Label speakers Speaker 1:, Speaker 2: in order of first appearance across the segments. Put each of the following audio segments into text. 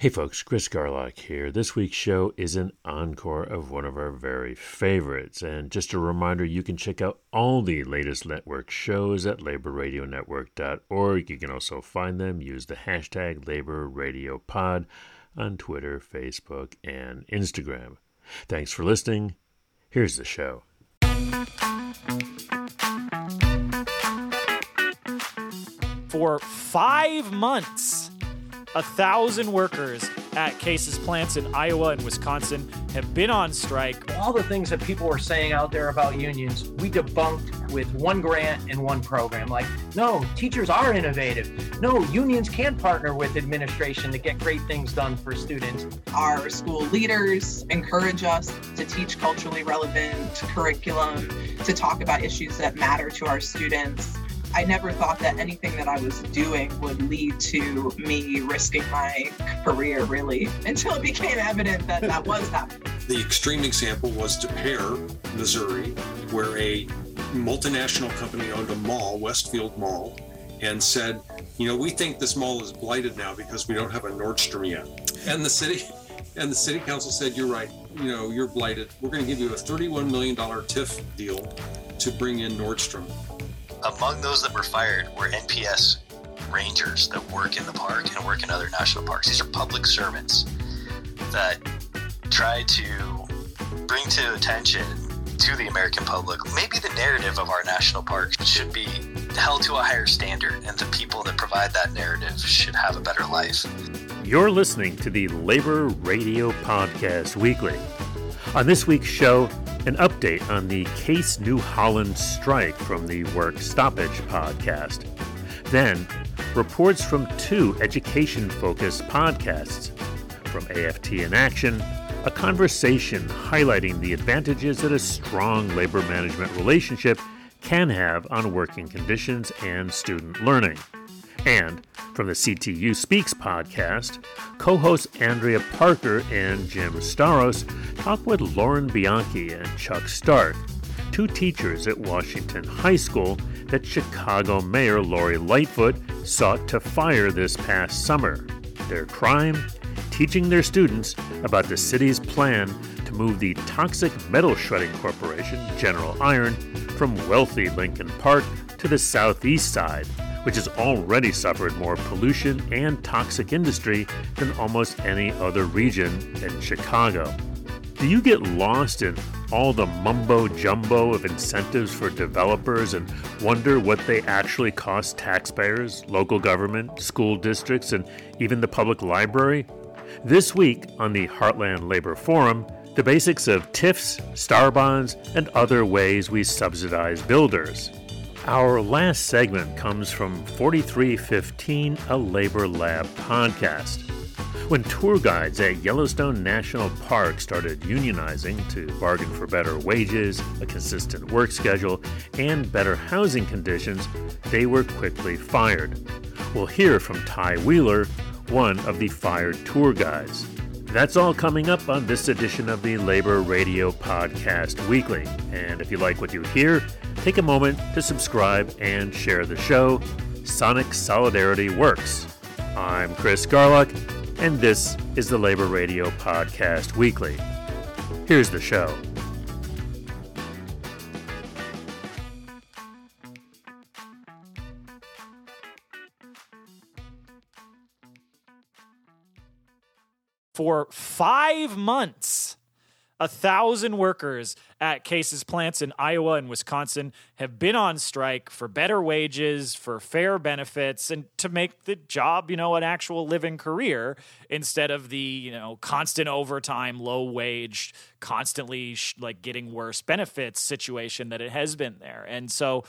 Speaker 1: Hey folks, Chris Garlock here. This week's show is an encore of one of our very favorites. And just a reminder, you can check out all the latest network shows at laborradionetwork.org. You can also find them, use the hashtag LaborRadioPod on Twitter, Facebook, and Instagram. Thanks for listening. Here's the show.
Speaker 2: For five months, a thousand workers at Case's plants in Iowa and Wisconsin have been on strike.
Speaker 3: All the things that people were saying out there about unions, we debunked with one grant and one program. Like, no, teachers are innovative. No, unions can partner with administration to get great things done for students.
Speaker 4: Our school leaders encourage us to teach culturally relevant curriculum, to talk about issues that matter to our students. I never thought that anything that I was doing would lead to me risking my career, really, until it became evident that that was happening.
Speaker 5: The extreme example was Des Peres, Missouri, where a multinational company owned a mall, Westfield Mall, and said, you know, we think this mall is blighted now because we don't have a Nordstrom yet. And the city and the city council said, you're right, you know, you're blighted. We're going to give you a $31 million TIF deal to bring in Nordstrom.
Speaker 6: Among those that were fired were NPS rangers that work in the park and work in other national parks. These are public servants that try to bring to attention to the American public maybe the narrative of our national parks should be held to a higher standard and the people that provide that narrative should have a better life.
Speaker 1: You're listening to the Labor Radio Podcast Weekly. On this week's show, an update on the Case New Holland strike from the Work Stoppage podcast. Then, reports from two education focused podcasts. From AFT in Action, a conversation highlighting the advantages that a strong labor management relationship can have on working conditions and student learning. And from the CTU Speaks podcast, co hosts Andrea Parker and Jim Staros talk with Lauren Bianchi and Chuck Stark, two teachers at Washington High School that Chicago Mayor Lori Lightfoot sought to fire this past summer. Their crime? Teaching their students about the city's plan to move the toxic metal shredding corporation, General Iron, from wealthy Lincoln Park to the southeast side which has already suffered more pollution and toxic industry than almost any other region in Chicago. Do you get lost in all the mumbo jumbo of incentives for developers and wonder what they actually cost taxpayers, local government, school districts, and even the public library? This week on the Heartland Labor Forum, the basics of TIFs, star bonds, and other ways we subsidize builders. Our last segment comes from 4315, a Labor Lab podcast. When tour guides at Yellowstone National Park started unionizing to bargain for better wages, a consistent work schedule, and better housing conditions, they were quickly fired. We'll hear from Ty Wheeler, one of the fired tour guides. That's all coming up on this edition of the Labor Radio Podcast Weekly. And if you like what you hear, take a moment to subscribe and share the show. Sonic Solidarity Works. I'm Chris Garlock, and this is the Labor Radio Podcast Weekly. Here's the show.
Speaker 2: For five months, a thousand workers at Case's plants in Iowa and Wisconsin have been on strike for better wages, for fair benefits, and to make the job, you know, an actual living career instead of the, you know, constant overtime, low wage, constantly sh- like getting worse benefits situation that it has been there. And so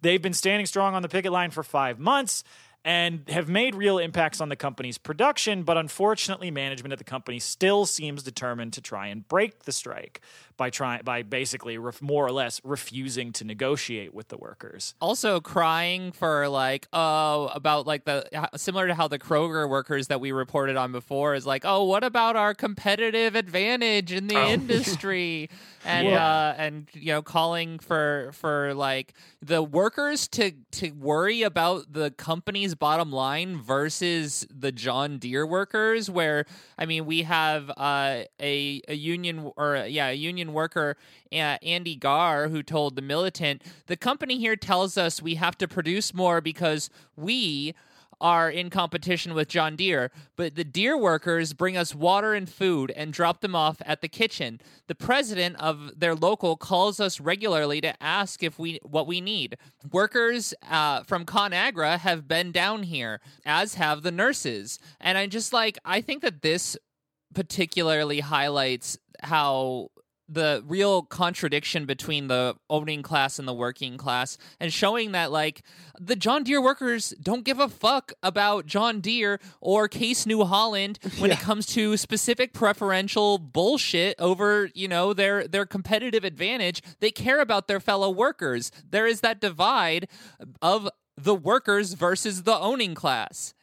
Speaker 2: they've been standing strong on the picket line for five months and have made real impacts on the company's production, but unfortunately, management at the company still seems determined to try and break the strike. By trying by basically ref, more or less refusing to negotiate with the workers.
Speaker 7: Also crying for like oh about like the similar to how the Kroger workers that we reported on before is like oh what about our competitive advantage in the oh. industry and yeah. uh, and you know calling for for like the workers to to worry about the company's bottom line versus the John Deere workers where I mean we have uh, a a union or yeah a union worker uh, Andy Garr who told the militant the company here tells us we have to produce more because we are in competition with John Deere, but the Deere workers bring us water and food and drop them off at the kitchen. The president of their local calls us regularly to ask if we what we need. Workers uh, from ConAgra have been down here, as have the nurses, and I just like I think that this particularly highlights how the real contradiction between the owning class and the working class and showing that like the John Deere workers don't give a fuck about John Deere or Case New Holland when yeah. it comes to specific preferential bullshit over, you know, their their competitive advantage. They care about their fellow workers. There is that divide of the workers versus the owning class.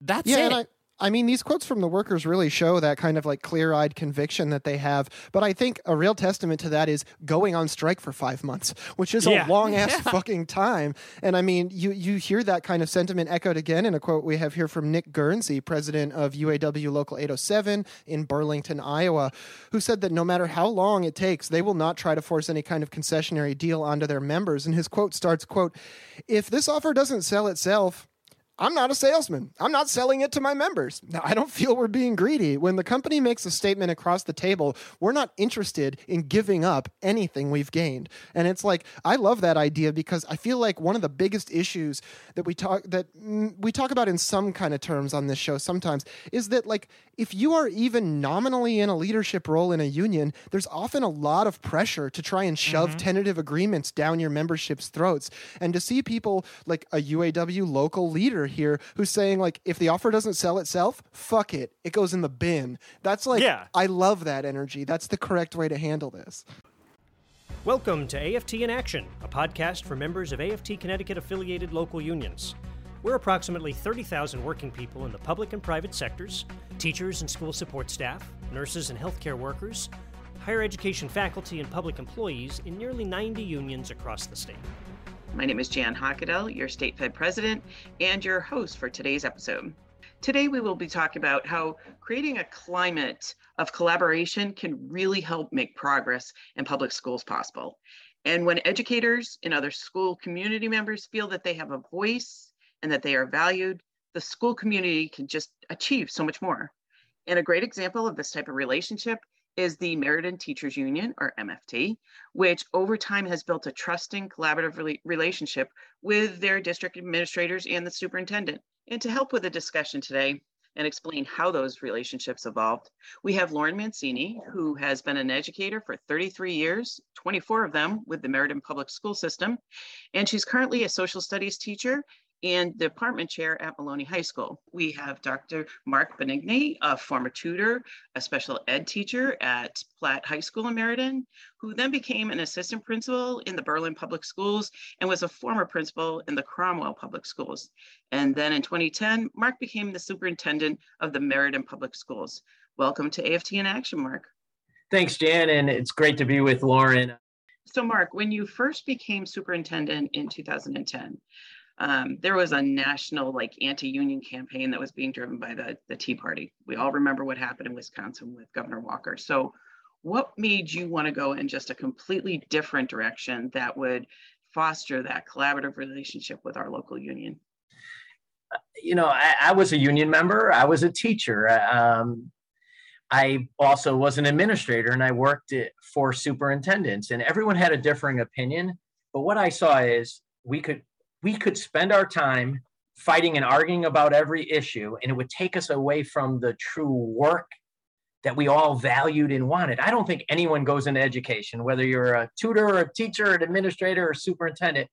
Speaker 7: That's
Speaker 8: yeah, it. I mean, these quotes from the workers really show that kind of like clear eyed conviction that they have. But I think a real testament to that is going on strike for five months, which is yeah. a long ass yeah. fucking time. And I mean, you, you hear that kind of sentiment echoed again in a quote we have here from Nick Guernsey, president of UAW Local 807 in Burlington, Iowa, who said that no matter how long it takes, they will not try to force any kind of concessionary deal onto their members. And his quote starts, quote, if this offer doesn't sell itself, I'm not a salesman. I'm not selling it to my members. Now, I don't feel we're being greedy. When the company makes a statement across the table, we're not interested in giving up anything we've gained. And it's like I love that idea because I feel like one of the biggest issues that we talk that we talk about in some kind of terms on this show sometimes is that like if you are even nominally in a leadership role in a union, there's often a lot of pressure to try and shove mm-hmm. tentative agreements down your membership's throats. And to see people like a UAW local leader here who's saying like if the offer doesn't sell itself, fuck it. It goes in the bin. That's like yeah. I love that energy. That's the correct way to handle this.
Speaker 9: Welcome to AFT in Action, a podcast for members of AFT Connecticut affiliated local unions. We're approximately 30,000 working people in the public and private sectors, teachers and school support staff, nurses and healthcare workers, higher education faculty, and public employees in nearly 90 unions across the state.
Speaker 10: My name is Jan Hochadel, your state Fed president, and your host for today's episode. Today, we will be talking about how creating a climate of collaboration can really help make progress in public schools possible. And when educators and other school community members feel that they have a voice and that they are valued, the school community can just achieve so much more. And a great example of this type of relationship is the Meriden Teachers Union, or MFT, which over time has built a trusting, collaborative re- relationship with their district administrators and the superintendent. And to help with the discussion today and explain how those relationships evolved, we have Lauren Mancini, who has been an educator for 33 years, 24 of them with the Meriden Public School System. And she's currently a social studies teacher and department chair at Maloney High School. We have Dr. Mark Benigni, a former tutor, a special ed teacher at Platt High School in Meriden, who then became an assistant principal in the Berlin Public Schools and was a former principal in the Cromwell Public Schools. And then in 2010, Mark became the superintendent of the Meriden Public Schools. Welcome to AFT in Action, Mark.
Speaker 3: Thanks, Jan, and it's great to be with Lauren.
Speaker 10: So, Mark, when you first became superintendent in 2010, um, there was a national like anti-union campaign that was being driven by the, the Tea Party. We all remember what happened in Wisconsin with Governor Walker. So what made you want to go in just a completely different direction that would foster that collaborative relationship with our local union?
Speaker 3: You know, I, I was a union member. I was a teacher. Um, I also was an administrator and I worked for superintendents and everyone had a differing opinion. But what I saw is we could we could spend our time fighting and arguing about every issue, and it would take us away from the true work that we all valued and wanted. I don't think anyone goes into education, whether you're a tutor or a teacher, an administrator or superintendent,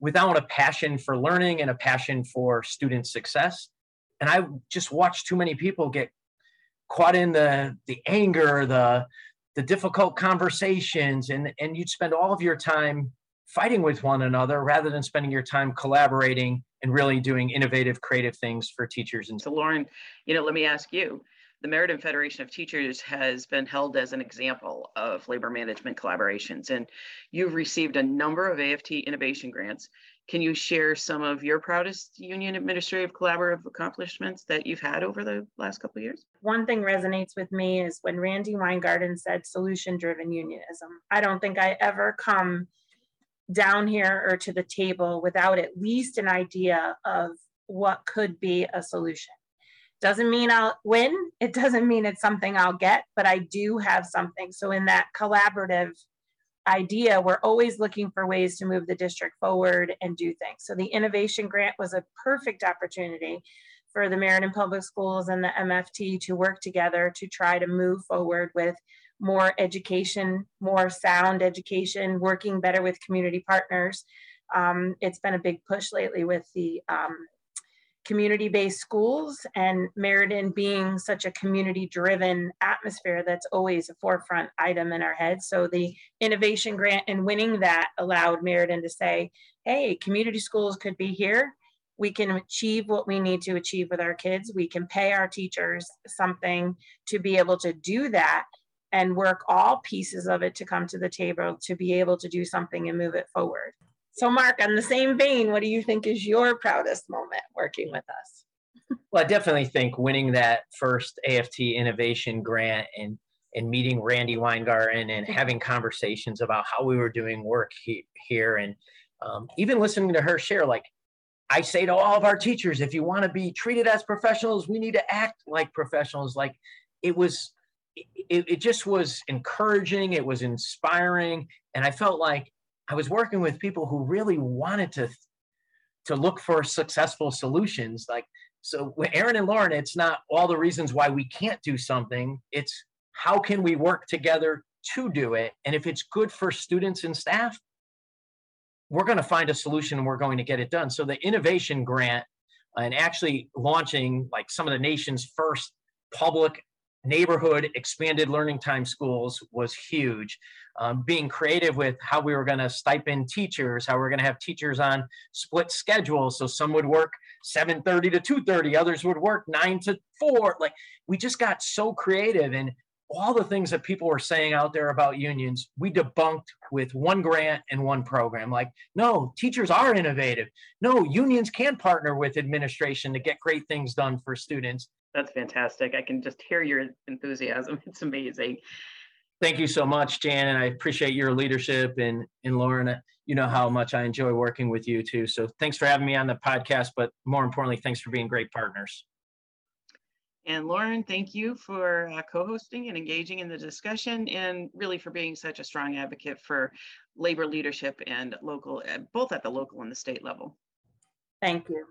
Speaker 3: without a passion for learning and a passion for student success. And I just watched too many people get caught in the the anger, the the difficult conversations and and you'd spend all of your time fighting with one another rather than spending your time collaborating and really doing innovative creative things for teachers and
Speaker 10: so lauren you know let me ask you the Meriden Federation of Teachers has been held as an example of labor management collaborations, and you've received a number of AFT innovation grants. Can you share some of your proudest union administrative collaborative accomplishments that you've had over the last couple of years?
Speaker 11: One thing resonates with me is when Randi Weingarten said solution driven unionism. I don't think I ever come down here or to the table without at least an idea of what could be a solution. Doesn't mean I'll win. It doesn't mean it's something I'll get, but I do have something. So, in that collaborative idea, we're always looking for ways to move the district forward and do things. So, the innovation grant was a perfect opportunity for the Meriden Public Schools and the MFT to work together to try to move forward with more education, more sound education, working better with community partners. Um, it's been a big push lately with the um, community-based schools and Meriden being such a community-driven atmosphere that's always a forefront item in our heads. So the innovation grant and winning that allowed Meriden to say, hey, community schools could be here. We can achieve what we need to achieve with our kids. We can pay our teachers something to be able to do that and work all pieces of it to come to the table to be able to do something and move it forward. So, Mark, on the same vein, what do you think is your proudest moment working with us?
Speaker 3: Well, I definitely think winning that first AFT innovation grant and and meeting Randi Weingarten and having conversations about how we were doing work he, here and um, even listening to her share like I say to all of our teachers, if you want to be treated as professionals, we need to act like professionals. Like it was, it, it just was encouraging. It was inspiring. And I felt like I was working with people who really wanted to to look for successful solutions. Like so, with Aaron and Lauren, it's not all the reasons why we can't do something. It's how can we work together to do it, and if it's good for students and staff, we're going to find a solution and we're going to get it done. So the innovation grant and actually launching like some of the nation's first public neighborhood expanded learning time schools was huge. Um, being creative with how we were going to stipend teachers, how we are going to have teachers on split schedules. So some would work 7:30 to 2:30, others would work 9 to 4. Like we just got so creative and all the things that people were saying out there about unions, we debunked with one grant and one program. Like, no, teachers are innovative. No, unions can partner with administration to get great things done for students.
Speaker 10: That's fantastic. I can just hear your enthusiasm. It's amazing.
Speaker 3: Thank you so much, Jan, and I appreciate your leadership and and Lauren. You know how much I enjoy working with you too. So thanks for having me on the podcast, but more importantly, thanks for being great partners.
Speaker 10: And Lauren, thank you for uh, co-hosting and engaging in the discussion, and really for being such a strong advocate for labor leadership and local, uh, both at the local and the state level.
Speaker 11: Thank you.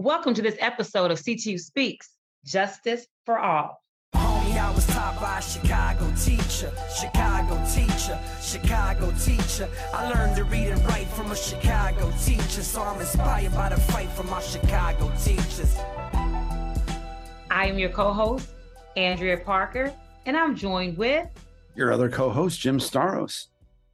Speaker 12: Welcome to this episode of CTU Speaks Justice for All.
Speaker 13: Homie, I was taught by a Chicago teacher, Chicago teacher, Chicago teacher. I learned to read and write from a Chicago teacher, so I'm inspired by the fight from my Chicago teachers.
Speaker 12: I am your co host, Andrea Parker, and I'm joined with
Speaker 14: your other co host, Jim Staros.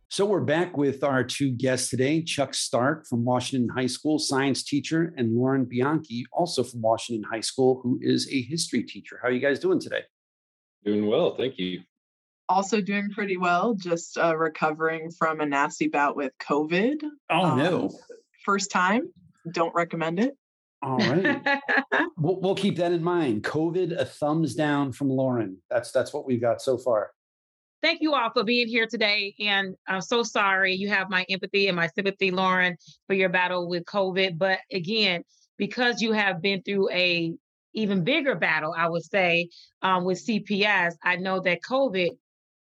Speaker 14: So we're back with our two guests today Chuck Stark from Washington High School, science teacher, and Lauren Bianchi, also from Washington High School, who is a history teacher. How are you guys doing today?
Speaker 15: Doing well, thank you.
Speaker 4: Also doing pretty well, just uh, recovering from a nasty bout with COVID.
Speaker 14: Oh, um, no.
Speaker 4: First time. Don't recommend it.
Speaker 14: All right. we'll, we'll keep that in mind. COVID, a thumbs down from Lauren. That's that's what we've got so far
Speaker 12: thank you all for being here today. And I'm so sorry you have my empathy and my sympathy, Lauren, for your battle with COVID. But again, because you have been through a even bigger battle, I would say, um, with CPS, I know that COVID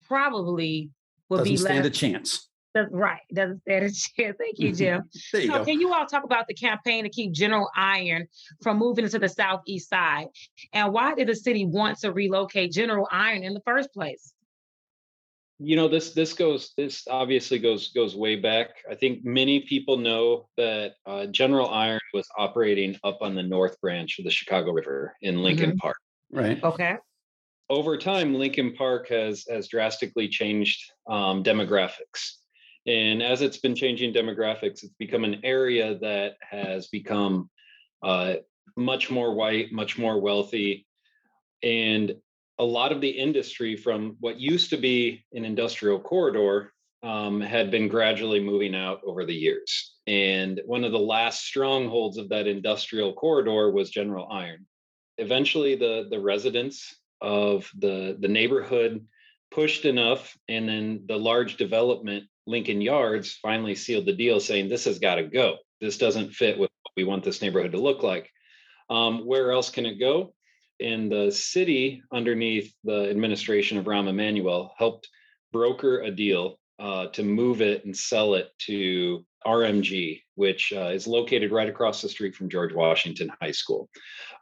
Speaker 12: probably will
Speaker 14: Doesn't
Speaker 12: be
Speaker 14: stand
Speaker 12: less,
Speaker 14: a chance.
Speaker 12: Does, right. Doesn't stand a chance. Thank you, Jim.
Speaker 14: there you
Speaker 12: so
Speaker 14: go.
Speaker 12: can you all talk about the campaign to keep General Iron from moving into the southeast side? And why did the city want to relocate General Iron in the first place?
Speaker 15: You know this this goes this obviously goes goes way back i think many people know that uh, general iron was operating up on the north branch of the chicago river in lincoln mm-hmm. park
Speaker 14: right
Speaker 12: okay
Speaker 15: over time, Lincoln Park has has drastically changed um, demographics. And as it's been changing demographics, it's become an area that has become uh, much more white, much more wealthy. And a lot of the industry from what used to be an industrial corridor um, had been gradually moving out over the years. And one of the last strongholds of that industrial corridor was General Iron. Eventually, the, the residents of the, the neighborhood pushed enough, and then the large development, Lincoln Yards, finally sealed the deal saying, This has got to go. This doesn't fit with what we want this neighborhood to look like. Um, where else can it go? And the city, underneath the administration of Rahm Emanuel, helped broker a deal uh, to move it and sell it to RMG, which uh, is located right across the street from George Washington High School.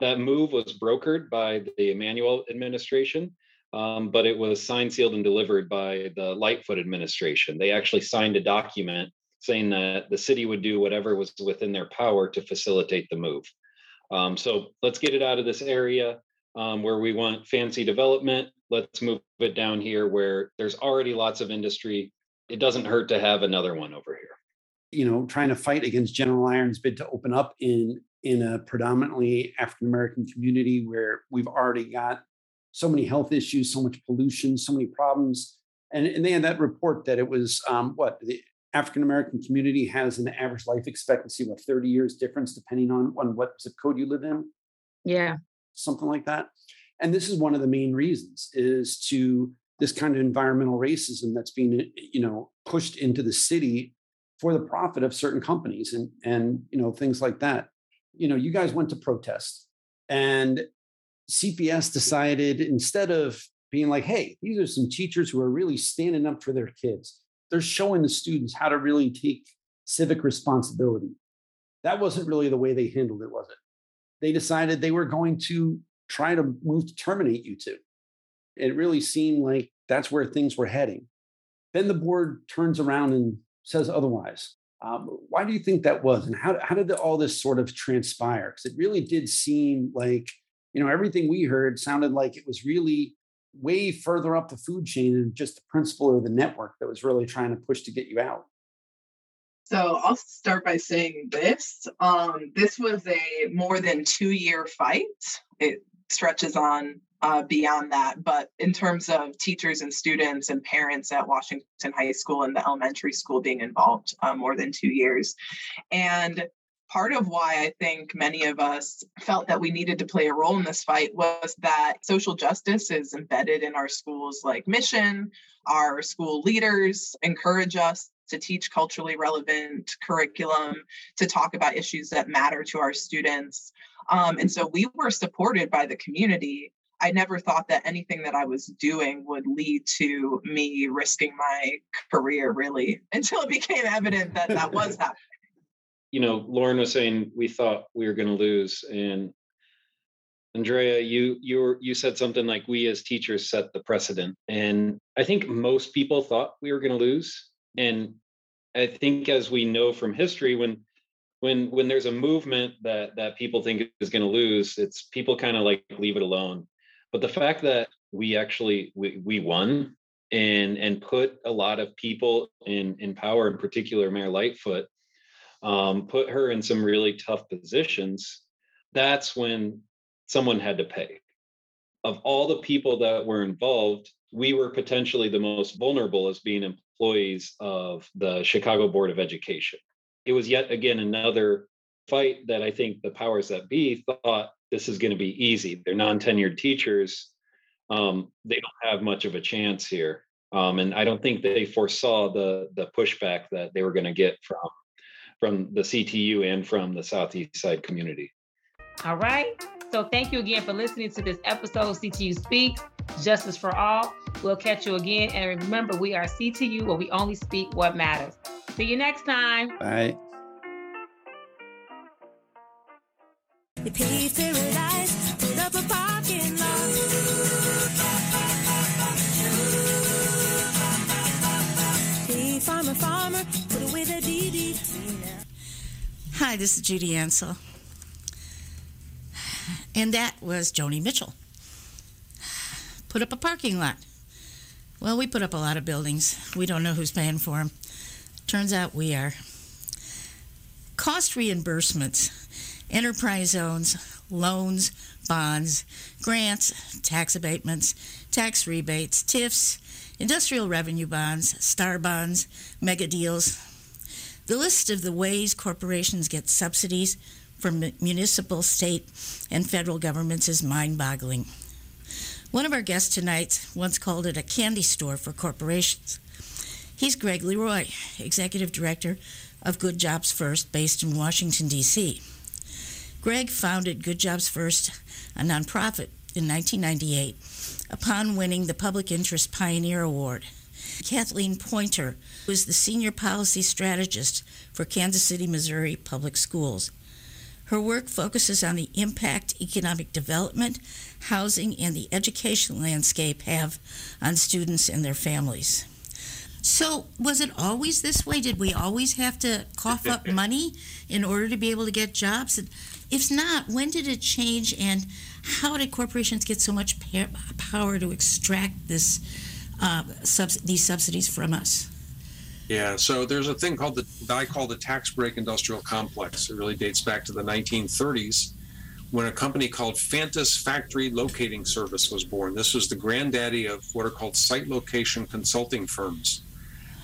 Speaker 15: That move was brokered by the Emanuel administration, um, but it was signed, sealed, and delivered by the Lightfoot administration. They actually signed a document saying that the city would do whatever was within their power to facilitate the move. Um, so let's get it out of this area um, where we want fancy development. Let's move it down here where there's already lots of industry. It doesn't hurt to have another one over here.
Speaker 14: You know, trying to fight against General Iron's bid to open up in in a predominantly African American community where we've already got so many health issues, so much pollution, so many problems. And, and they had that report that it was um, what the African American community has an average life expectancy, what, 30 years difference, depending on, on what zip code you live in?
Speaker 12: Yeah.
Speaker 14: Something like that. And this is one of the main reasons is to this kind of environmental racism that's being, eh, you know, pushed into the city for the profit of certain companies and and you know things like that. You know, you guys went to protest and CPS decided instead of being like, hey, these are some teachers who are really standing up for their kids they're showing the students how to really take civic responsibility. That wasn't really the way they handled it, was it? They decided they were going to try to move to terminate you two. It really seemed like that's where things were heading. Then the board turns around and says otherwise. Um, why do you think that was? And how, how did all this sort of transpire? Because it really did seem like, you know, everything we heard sounded like it was really way further up the food chain than just the principal or the network that was really trying to push to get you out?
Speaker 4: So I'll start by saying this. Um, this was a more than two year fight. It stretches on uh, beyond that. But in terms of teachers and students and parents at Washington High School and the elementary school being involved uh, more than two years. And part of why I think many of us felt that we needed to play a role in this fight was that social justice is embedded in our schools like mission. Our school leaders encourage us to teach culturally relevant curriculum, to talk about issues that matter to our students. Um, and so we were supported by the community. I never thought that anything that I was doing would lead to me risking my career, really, until it became evident that that was happening
Speaker 15: you know, Lauren was saying we thought we were going to lose, and Andrea, you you were, you said something like we as teachers set the precedent, and I think most people thought we were going to lose, and I think as we know from history, when when when there's a movement that that people think is going to lose, it's people kind of like leave it alone. But the fact that we actually we, we won and and put a lot of people in in power, in particular Mayor Lightfoot, um, put her in some really tough positions, that's when someone had to pay. Of all the people that were involved, we were potentially the most vulnerable as being employees of the Chicago Board of Education. It was yet again another fight that I think the powers that be thought this is going to be easy. They're non tenured teachers. Um, they don't have much of a chance here. Um, and I don't think they foresaw the the pushback that they were going to get from from the CTU and from the Southeast Side community.
Speaker 12: All right. So thank you again for listening to this episode of CTU Speaks, Justice for All. We'll catch you again. And remember, we are CTU where we only speak what matters. See you next time.
Speaker 14: Bye.
Speaker 13: They paved paradise, put up a parking lot. Hey, farmer, farmer, put away the DDT.
Speaker 16: Hi, this is Judy Ancel. And that was Joni Mitchell. Put up a parking lot. Well, we put up a lot of buildings. We don't know who's paying for them. Turns out we are. Cost reimbursements, enterprise zones, loans, bonds, grants, tax abatements, tax rebates, TIFs, industrial revenue bonds, star bonds, mega deals. The list of the ways corporations get subsidies from municipal, state, and federal governments is mind boggling. One of our guests tonight once called it a candy store for corporations. He's Greg LeRoy, Executive Director of Good Jobs First, based in Washington, D.C. Greg founded Good Jobs First, a nonprofit, in 1998 upon winning the Public Interest Pioneer Award. Kathleen Pointer was the Senior Policy Strategist for Kansas City, Missouri Public Schools. Her work focuses on the impact economic development, housing, and the education landscape have on students and their families. So, was it always this way? Did we always have to cough up money in order to be able to get jobs? If not, when did it change and how did corporations get so much power to extract this, uh, subs- these subsidies from us?
Speaker 5: Yeah, so there's a thing called the that I call the tax break industrial complex. It really dates back to the 1930s when a company called Fantus Factory Locating Service was born. This was the granddaddy of what are called site location consulting firms.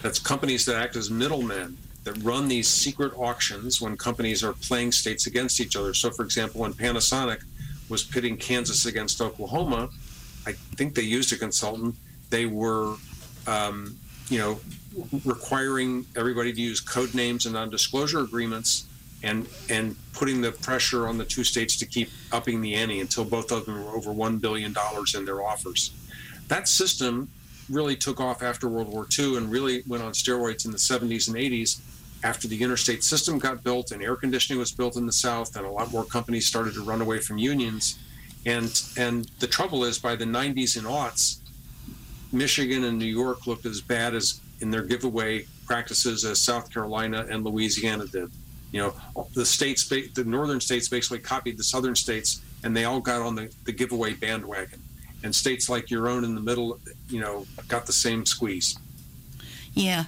Speaker 5: That's companies that act as middlemen that run these secret auctions when companies are playing states against each other. So, for example, when Panasonic was pitting Kansas against Oklahoma, I think they used a consultant. They were, um, you know, requiring everybody to use code names and non-disclosure agreements and and putting the pressure on the two states to keep upping the ante until both of them were over one billion dollars in their offers. That system really took off after World War II and really went on steroids in the 70s and 80s after the interstate system got built and air conditioning was built in the South and a lot more companies started to run away from unions. And and the trouble is by the 90s and aughts, Michigan and New York looked as bad as in their giveaway practices as South Carolina and Louisiana did. You know, the states, the northern states basically copied the southern states, and they all got on the, the giveaway bandwagon. And states like your own in the middle, you know, got the same squeeze.
Speaker 16: Yeah.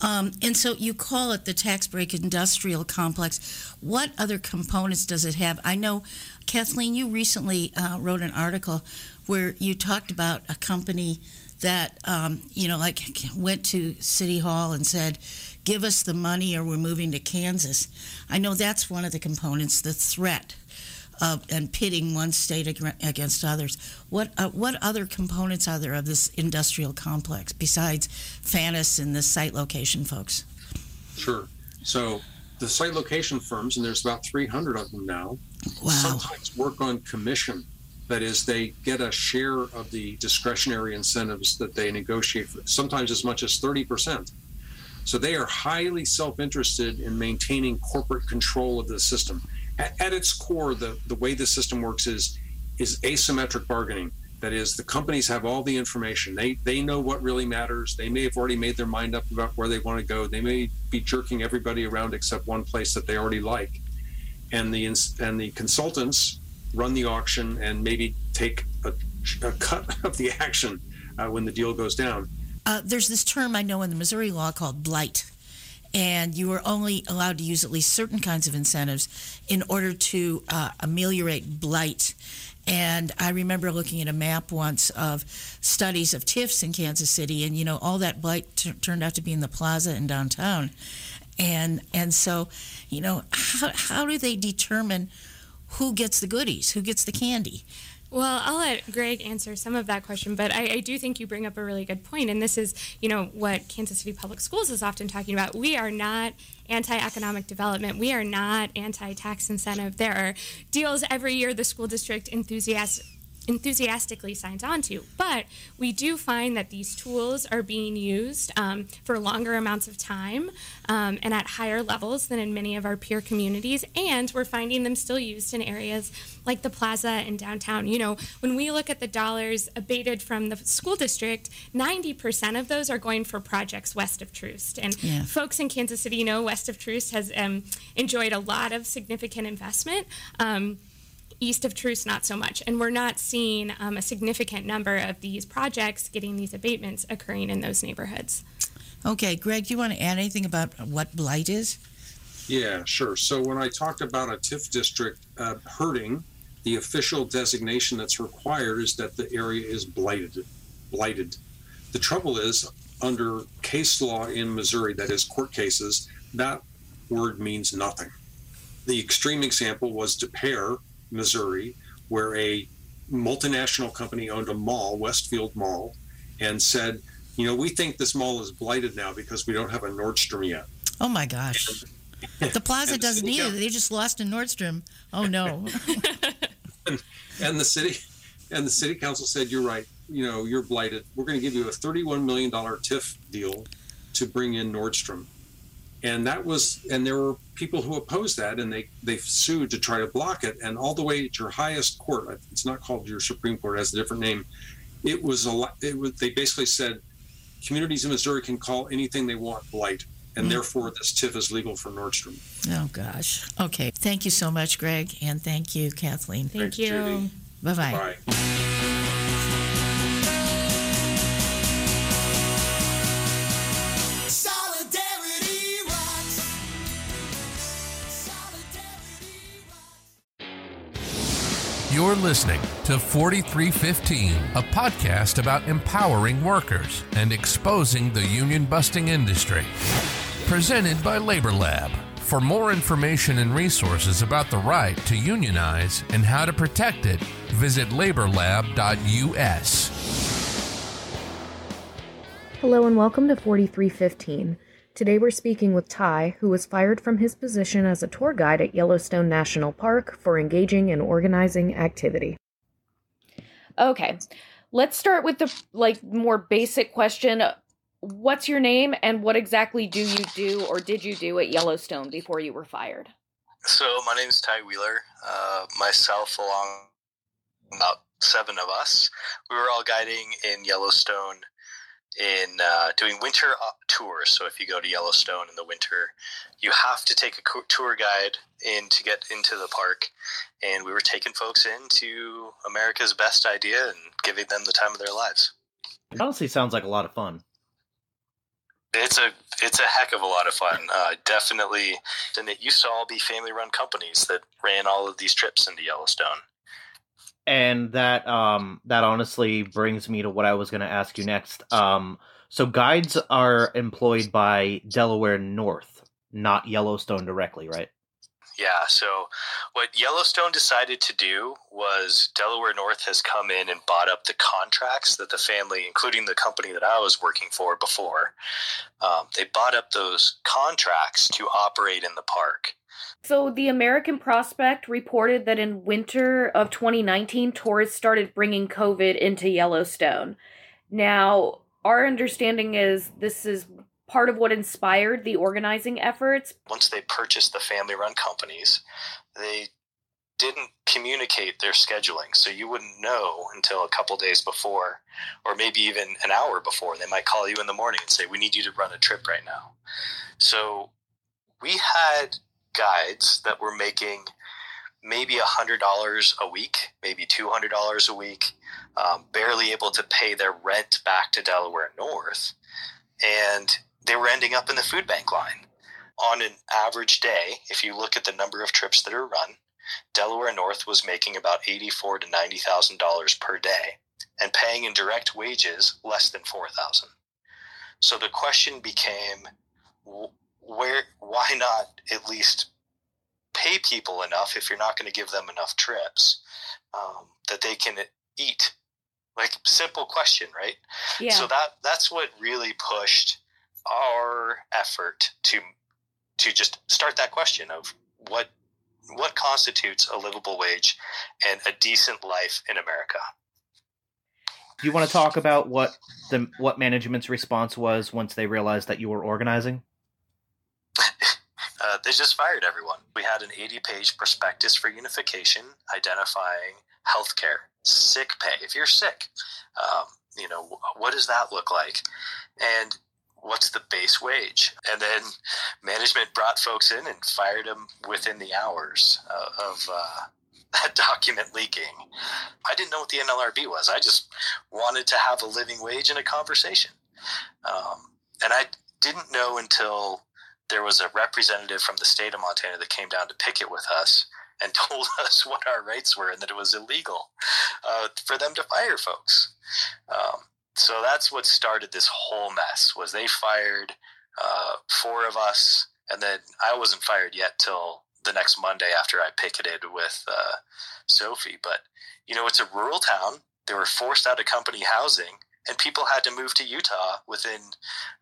Speaker 16: Um, and so you call it the tax break industrial complex. What other components does it have? I know, Kathleen, you recently uh, wrote an article where you talked about a company that um, you know like went to city hall and said give us the money or we're moving to kansas. I know that's one of the components the threat of, and pitting one state against others. What uh, what other components are there of this industrial complex besides Fantus and the site location folks?
Speaker 5: Sure. So the site location firms and there's about 300 of them now
Speaker 16: wow.
Speaker 5: sometimes work on commission that is, they get a share of the discretionary incentives that they negotiate, for, sometimes as much as 30%. So they are highly self interested in maintaining corporate control of the system. At, at, its core, the, the way the system works is, is asymmetric bargaining. That is, the companies have all the information. They, they know what really matters. They may have already made their mind up about where they want to go. They may be jerking everybody around except one place that they already like. And the, and the consultants run the auction and maybe take a, a cut of the action uh, when the deal goes down.
Speaker 16: Uh, there's this term I know in the Missouri law called blight. And you are only allowed to use at least certain kinds of incentives in order to uh, ameliorate blight. And I remember looking at a map once of studies of TIFs in Kansas City, and you know all that blight t- turned out to be in the plaza in downtown. And and so, you know, how how do they determine who gets the goodies, who gets the candy?
Speaker 17: Well, I'll let Greg answer some of that question, but I, I, do think you bring up a really good point, and this is, you know, what Kansas City Public Schools is often talking about. We are not anti-economic development. We are not anti-tax incentive. There are deals every year the school district enthusiasts enthusiastically signs on to. But we do find that these tools are being used um, for longer amounts of time um, and at higher levels than in many of our peer communities. And we're finding them still used in areas like the plaza and downtown. You know, when we look at the dollars abated from the school district, 90% of those are going for projects west of Troost. And yeah. folks in Kansas City you know west of Troost has um, enjoyed a lot of significant investment. East of Troost, not so much. And we're not seeing um, a significant number of these projects getting these abatements occurring in those neighborhoods.
Speaker 16: Okay, Greg, do you want to add anything about what blight is?
Speaker 5: Yeah, sure. So when I talked about a TIF district uh, hurting, the official designation that's required is that the area is blighted. Blighted. The trouble is, under case law in Missouri, that is court cases, that word means nothing. The extreme example was Des Peres, Missouri, where a multinational company owned a mall, Westfield Mall, and said, you know, we think this mall is blighted now because we don't have a Nordstrom yet.
Speaker 16: Oh my gosh. The plaza doesn't either. They just lost a Nordstrom. Oh no.
Speaker 5: and, and the city and the city council said, You're right, you know, you're blighted. We're gonna give you a $31 million TIF deal to bring in Nordstrom. And that was and there were people who opposed that and they they sued to try to block it. And all the way to your highest court, it's not called your Supreme Court, it has a different name. It was a it was they basically said communities in Missouri can call anything they want blight, and mm. therefore this TIF is legal for Nordstrom.
Speaker 16: Oh gosh. Okay. Thank you so much, Greg, and thank you, Kathleen.
Speaker 17: Thank Thanks, you.
Speaker 16: Bye bye.
Speaker 18: You're listening to 4315, a podcast about empowering workers and exposing the union busting industry. Presented by Labor Lab. For more information and resources about the right to unionize and how to protect it, visit laborlab.us.
Speaker 19: Hello and welcome to 4315. Today we're speaking with Ty, who was fired from his position as a tour guide at Yellowstone National Park for engaging in organizing activity.
Speaker 20: Okay, let's start with the like more basic question. What's your name and what exactly do you do or did you do at Yellowstone before you were fired?
Speaker 6: So my name is Ty Wheeler. Uh, myself, along about seven of us, we were all guiding in Yellowstone in uh, doing winter uh, tours. So if you go to Yellowstone in the winter, you have to take a tour guide in to get into the park. And we were taking folks into America's best idea and giving them the time of their lives.
Speaker 21: It honestly sounds like a lot of fun.
Speaker 6: It's a it's a heck of a lot of fun. Uh, definitely, and it used to all be family run companies that ran all of these trips into Yellowstone
Speaker 21: and that um that honestly brings me to what I was going to ask you next. Um, so guides are employed by Delaware North, not Yellowstone directly, right?
Speaker 6: Yeah. So what Yellowstone decided to do was Delaware North has come in and bought up the contracts that the family, including the company that I was working for before, um, they bought up those contracts to operate in the park.
Speaker 20: So, the American Prospect reported that in winter of 2019, tourists started bringing COVID into Yellowstone. Now, our understanding is this is part of what inspired the organizing efforts.
Speaker 6: Once they purchased the family run companies, they didn't communicate their scheduling. So you wouldn't know until a couple days before, or maybe even an hour before. They might call you in the morning and say, We need you to run a trip right now. So we had guides that were making maybe a hundred dollars a week, maybe two hundred dollars a week, um, barely able to pay their rent back to Delaware North, and they were ending up in the food bank line. On an average day, if you look at the number of trips that are run, Delaware North was making about eighty-four to ninety thousand dollars per day, and paying in direct wages less than four thousand. So the question became, where why not at least pay people enough if you're not going to give them enough trips um, that they can eat like simple question right yeah. so that that's what really pushed our effort to to just start that question of what what constitutes a livable wage and a decent life in america
Speaker 21: do you want to talk about what the what management's response was once they realized that you were organizing
Speaker 6: uh, they just fired everyone. We had an 80 page prospectus for unification identifying healthcare, sick pay. If you're sick, um, you know, what does that look like? And what's the base wage? And then management brought folks in and fired them within the hours uh, of, uh, that document leaking. I didn't know what the NLRB was. I just wanted to have a living wage and a conversation. Um, and I didn't know until there was a representative from the state of Montana that came down to picket with us and told us what our rights were and that it was illegal uh, for them to fire folks. Um, so that's what started this whole mess. Was they fired uh, four of us, and then I wasn't fired yet till the next Monday after I picketed with uh, Sophie. But you know, it's a rural town. They were forced out of company housing, and people had to move to Utah within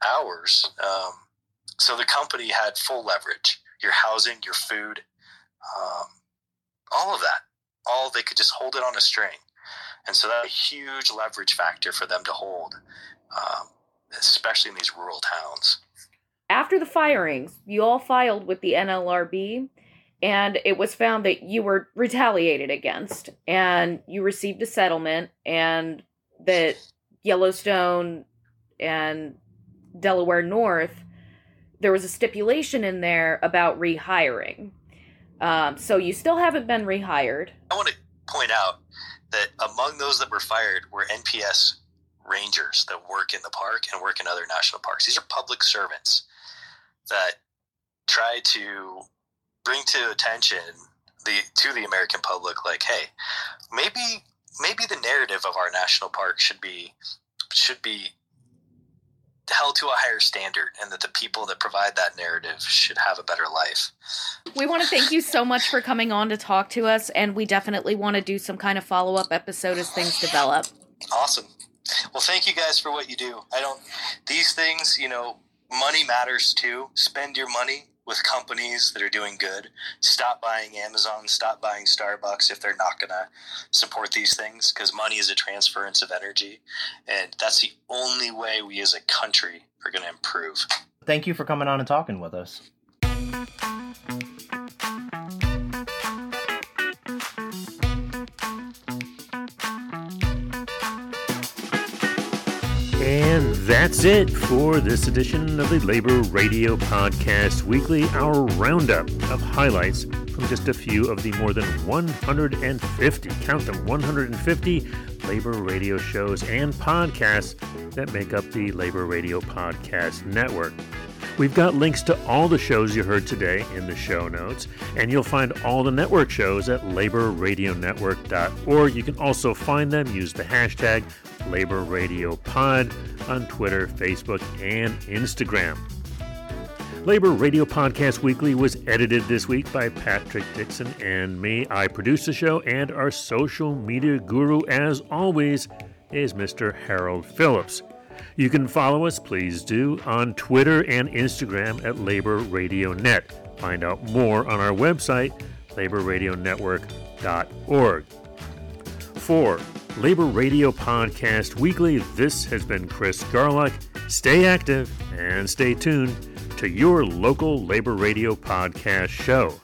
Speaker 6: hours. Um, so the company had full leverage: your housing, your food, um, all of that. All they could just hold it on a string, and so that's a huge leverage factor for them to hold, um, especially in these rural towns.
Speaker 20: After the firings, you all filed with the NLRB and it was found that you were retaliated against and you received a settlement and that Yellowstone and Delaware North there was a stipulation in there about rehiring. Um, so you still haven't been rehired.
Speaker 6: I want to point out that among those that were fired were NPS rangers that work in the park and work in other national parks. These are public servants that try to bring to attention the to the American public, like, hey, maybe maybe the narrative of our national park should be should be held to a higher standard and that the people that provide that narrative should have a better life.
Speaker 20: We want to thank you so much for coming on to talk to us and we definitely want to do some kind of follow-up episode as things develop.
Speaker 6: Awesome. Well, thank you guys for what you do. I don't these things, you know, money matters too. Spend your money with companies that are doing good. Stop buying Amazon, stop buying Starbucks if they're not going to support these things because money is a transference of energy. And that's the only way we as a country are going to improve.
Speaker 21: Thank you for coming on and talking with us.
Speaker 1: And that's it for this edition of the Labor Radio Podcast Weekly, our roundup of highlights from just a few of the more than 150, count them, 150 labor radio shows and podcasts that make up the Labor Radio Podcast Network. We've got links to all the shows you heard today in the show notes, and you'll find all the network shows at laborradionetwork.org. You can also find them, use the hashtag LaborRadioPod on Twitter, Facebook, and Instagram. Labor Radio Podcast Weekly was edited this week by Patrick Dixon and me. I produce the show, and our social media guru, as always, is Mr. Harold Phillips. You can follow us, please do, on Twitter and Instagram at Labor Radio Net. Find out more on our website, laborradionetwork.org. For Labor Radio Podcast Weekly, this has been Chris Garlock. Stay active and stay tuned to your local Labor Radio Podcast show.